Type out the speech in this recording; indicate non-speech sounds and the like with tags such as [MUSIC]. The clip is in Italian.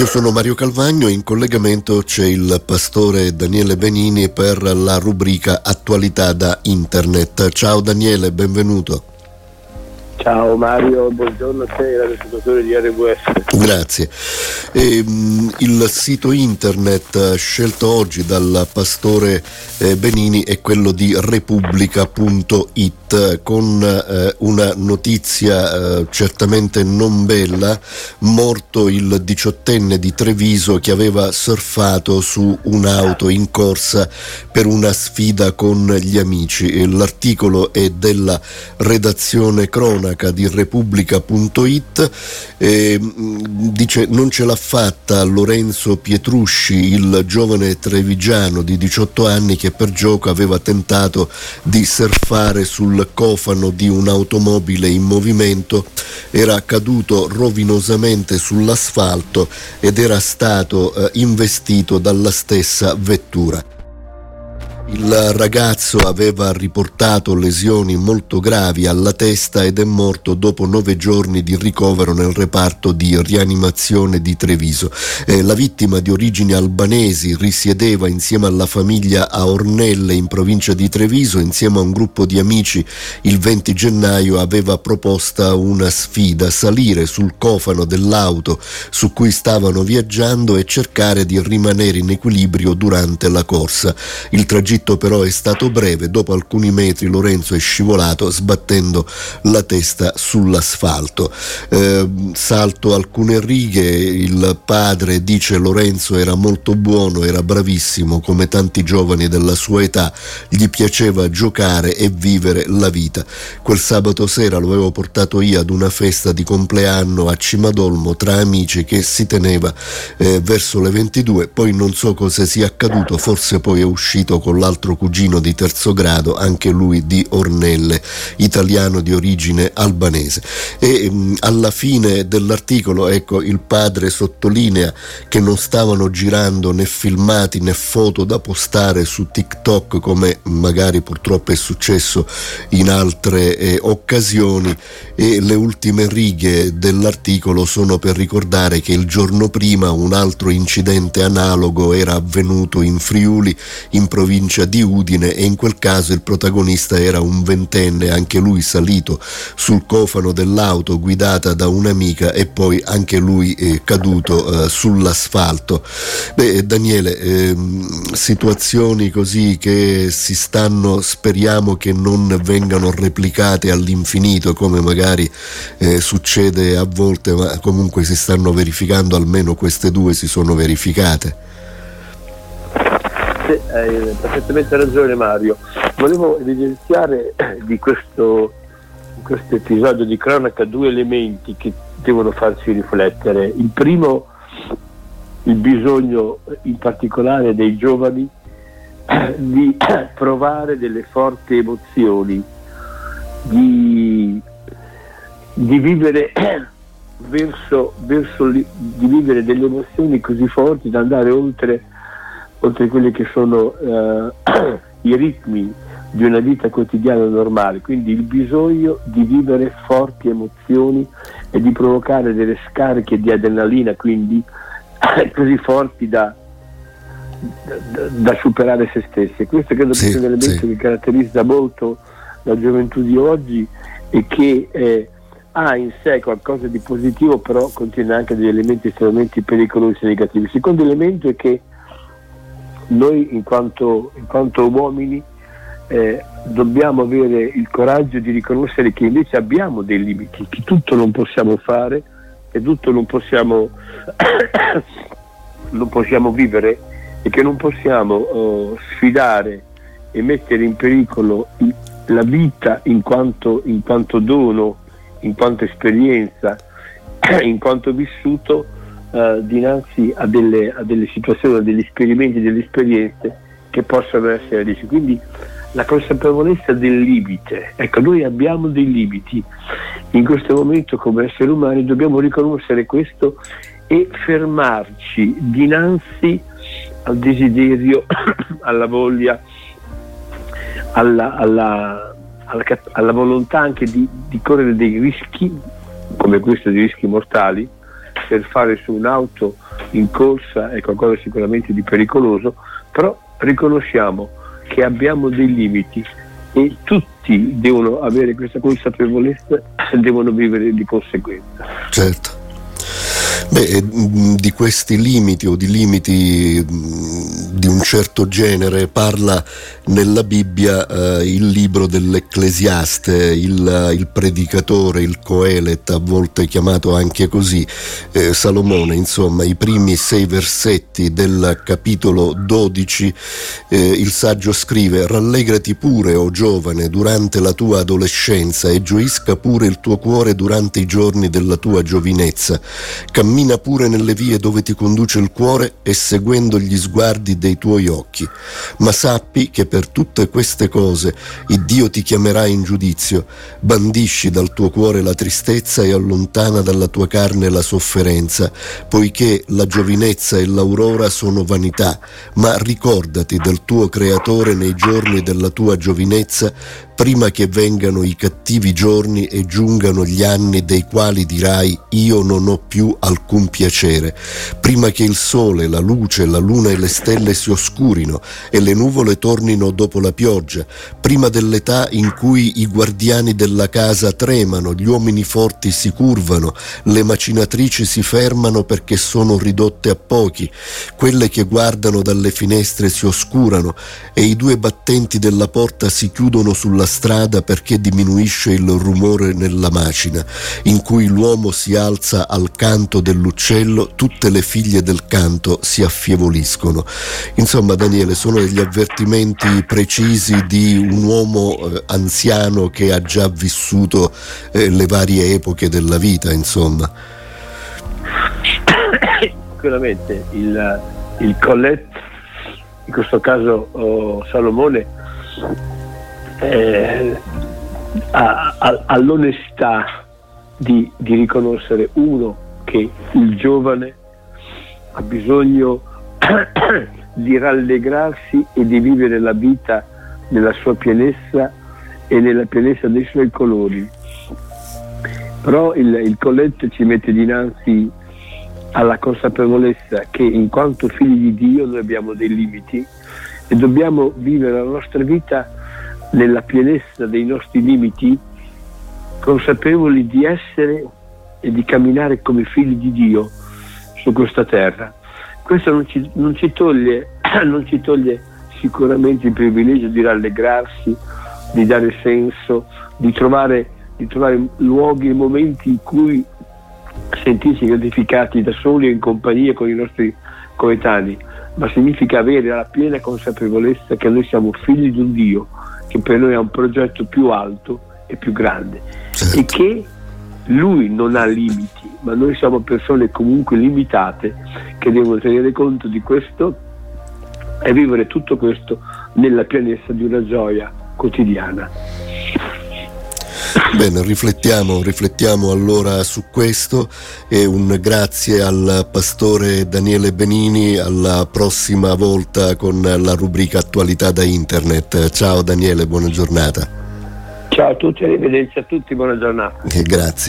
Io sono Mario Calvagno e in collegamento c'è il pastore Daniele Benini per la rubrica Attualità da Internet. Ciao Daniele, benvenuto. Ciao Mario, buongiorno a te, l'ascoltatore di RWS. Grazie. E, ehm, il sito internet scelto oggi dal pastore eh, Benini è quello di repubblica.it con eh, una notizia eh, certamente non bella, morto il diciottenne di Treviso che aveva surfato su un'auto in corsa per una sfida con gli amici. L'articolo è della redazione Crona cronaca di Repubblica.it eh, dice non ce l'ha fatta Lorenzo Pietrusci, il giovane trevigiano di 18 anni che per gioco aveva tentato di surfare sul cofano di un'automobile in movimento, era caduto rovinosamente sull'asfalto ed era stato eh, investito dalla stessa vettura. Il ragazzo aveva riportato lesioni molto gravi alla testa ed è morto dopo nove giorni di ricovero nel reparto di rianimazione di Treviso. Eh, la vittima di origini albanesi risiedeva insieme alla famiglia a Ornelle in provincia di Treviso. Insieme a un gruppo di amici il 20 gennaio aveva proposta una sfida, salire sul cofano dell'auto su cui stavano viaggiando e cercare di rimanere in equilibrio durante la corsa. Il tragitto tragitto però è stato breve, dopo alcuni metri Lorenzo è scivolato sbattendo la testa sull'asfalto. Eh, salto alcune righe, il padre dice Lorenzo era molto buono, era bravissimo come tanti giovani della sua età, gli piaceva giocare e vivere la vita. Quel sabato sera lo avevo portato io ad una festa di compleanno a Cimadolmo tra amici che si teneva eh, verso le 22, poi non so cosa sia accaduto, forse poi è uscito con la l'altro cugino di terzo grado, anche lui di Ornelle, italiano di origine albanese. E mh, alla fine dell'articolo, ecco, il padre sottolinea che non stavano girando né filmati né foto da postare su TikTok come magari purtroppo è successo in altre eh, occasioni e le ultime righe dell'articolo sono per ricordare che il giorno prima un altro incidente analogo era avvenuto in Friuli in provincia provincia di Udine e in quel caso il protagonista era un ventenne, anche lui salito sul cofano dell'auto guidata da un'amica e poi anche lui eh, caduto eh, sull'asfalto. Beh, Daniele, eh, situazioni così che si stanno, speriamo che non vengano replicate all'infinito come magari eh, succede a volte, ma comunque si stanno verificando, almeno queste due si sono verificate hai perfettamente ragione Mario. Volevo evidenziare di questo, questo episodio di cronaca due elementi che devono farci riflettere. Il primo, il bisogno in particolare dei giovani di provare delle forti emozioni, di, di vivere verso, verso di vivere delle emozioni così forti da andare oltre oltre a quelli che sono eh, [CLEARS THROAT] i ritmi di una vita quotidiana normale, quindi il bisogno di vivere forti emozioni e di provocare delle scariche di adrenalina, quindi [CLEARS THROAT] così forti da, da, da, superare se stessi. Questo credo sì, sia un elemento sì. che caratterizza molto la gioventù di oggi e che eh, ha in sé qualcosa di positivo, però contiene anche degli elementi estremamente pericolosi e negativi. Il secondo elemento è che noi in quanto, in quanto uomini eh, dobbiamo avere il coraggio di riconoscere che invece abbiamo dei limiti, che tutto non possiamo fare, che tutto non possiamo, [COUGHS] non possiamo vivere e che non possiamo oh, sfidare e mettere in pericolo la vita in quanto, in quanto dono, in quanto esperienza, [COUGHS] in quanto vissuto eh, dinanzi a delle, a delle, situazioni, a degli esperimenti, delle esperienze che possono essere resi. Quindi la consapevolezza del limite, ecco noi abbiamo dei limiti, in questo momento come esseri umani dobbiamo riconoscere questo e fermarci dinanzi al desiderio, [COUGHS] alla voglia, alla, alla, alla, alla volontà anche di, di correre dei rischi, come questo di rischi mortali, per fare su un'auto in corsa è qualcosa sicuramente di pericoloso, però riconosciamo che abbiamo dei limiti e tutti devono avere questa consapevolezza e devono vivere di conseguenza. Certo. Beh, mm, di questi limiti o di limiti mm, di un certo genere parla nella Bibbia eh, il libro dell'Ecclesiaste, il, il, predicatore, il Coelet, a volte chiamato anche così, eh, Salomone, insomma, i primi sei versetti del capitolo 12, eh, il saggio scrive, rallegrati pure, o giovane, durante la tua adolescenza e gioisca pure il tuo cuore durante i giorni della tua giovinezza. Cammina cammina pure nelle vie dove ti conduce il cuore e seguendo gli sguardi dei tuoi occhi. Ma sappi che per tutte queste cose il Dio ti chiamerà in giudizio. Bandisci dal tuo cuore la tristezza e allontana dalla tua carne la sofferenza, poiché la giovinezza e l'aurora sono vanità, ma ricordati del tuo Creatore nei giorni della tua giovinezza prima che vengano i cattivi giorni e giungano gli anni dei quali dirai io non ho più alcun piacere, prima che il sole, la luce, la luna e le stelle si oscurino e le nuvole tornino dopo la pioggia, prima dell'età in cui i guardiani della casa tremano, gli uomini forti si curvano, le macinatrici si fermano perché sono ridotte a pochi, quelle che guardano dalle finestre si oscurano e i due battenti della porta si chiudono sulla strada perché diminuisce il rumore nella macina, in cui l'uomo si alza al canto dell'uccello, tutte le figlie del canto si affievoliscono. Insomma, Daniele, sono degli avvertimenti precisi di un uomo eh, anziano che ha già vissuto eh, le varie epoche della vita, insomma. Sicuramente il, il Collet, in questo caso oh, Salomone, eh, a, a, all'onestà di, di riconoscere uno che il giovane ha bisogno [CLEARS THROAT] di rallegrarsi e di vivere la vita nella sua pienezza e nella pienezza dei suoi colori. Però il, il Colette ci mette dinanzi alla consapevolezza che in quanto figli di Dio noi abbiamo dei limiti e dobbiamo vivere la nostra vita nella pienezza dei nostri limiti, consapevoli di essere e di camminare come figli di Dio su questa terra. Questo non ci, non ci, toglie, [CLEARS THROAT] non ci toglie sicuramente il privilegio di rallegrarsi, di dare senso, di trovare, di trovare luoghi e momenti in cui sentirsi gratificati da soli o in compagnia con i nostri coetanei, ma significa avere la piena consapevolezza che noi siamo figli di un Dio che per noi è un progetto più alto e più grande certo. e che lui non ha limiti, ma noi siamo persone comunque limitate che devono tenere conto di questo e vivere tutto questo nella pienezza di una gioia quotidiana. Bene, riflettiamo, riflettiamo allora su questo e un grazie al pastore Daniele Benini, alla prossima volta con la rubrica Attualità da Internet. Ciao Daniele, buona giornata. Ciao a tutti, arrivederci a tutti, buona giornata. grazie.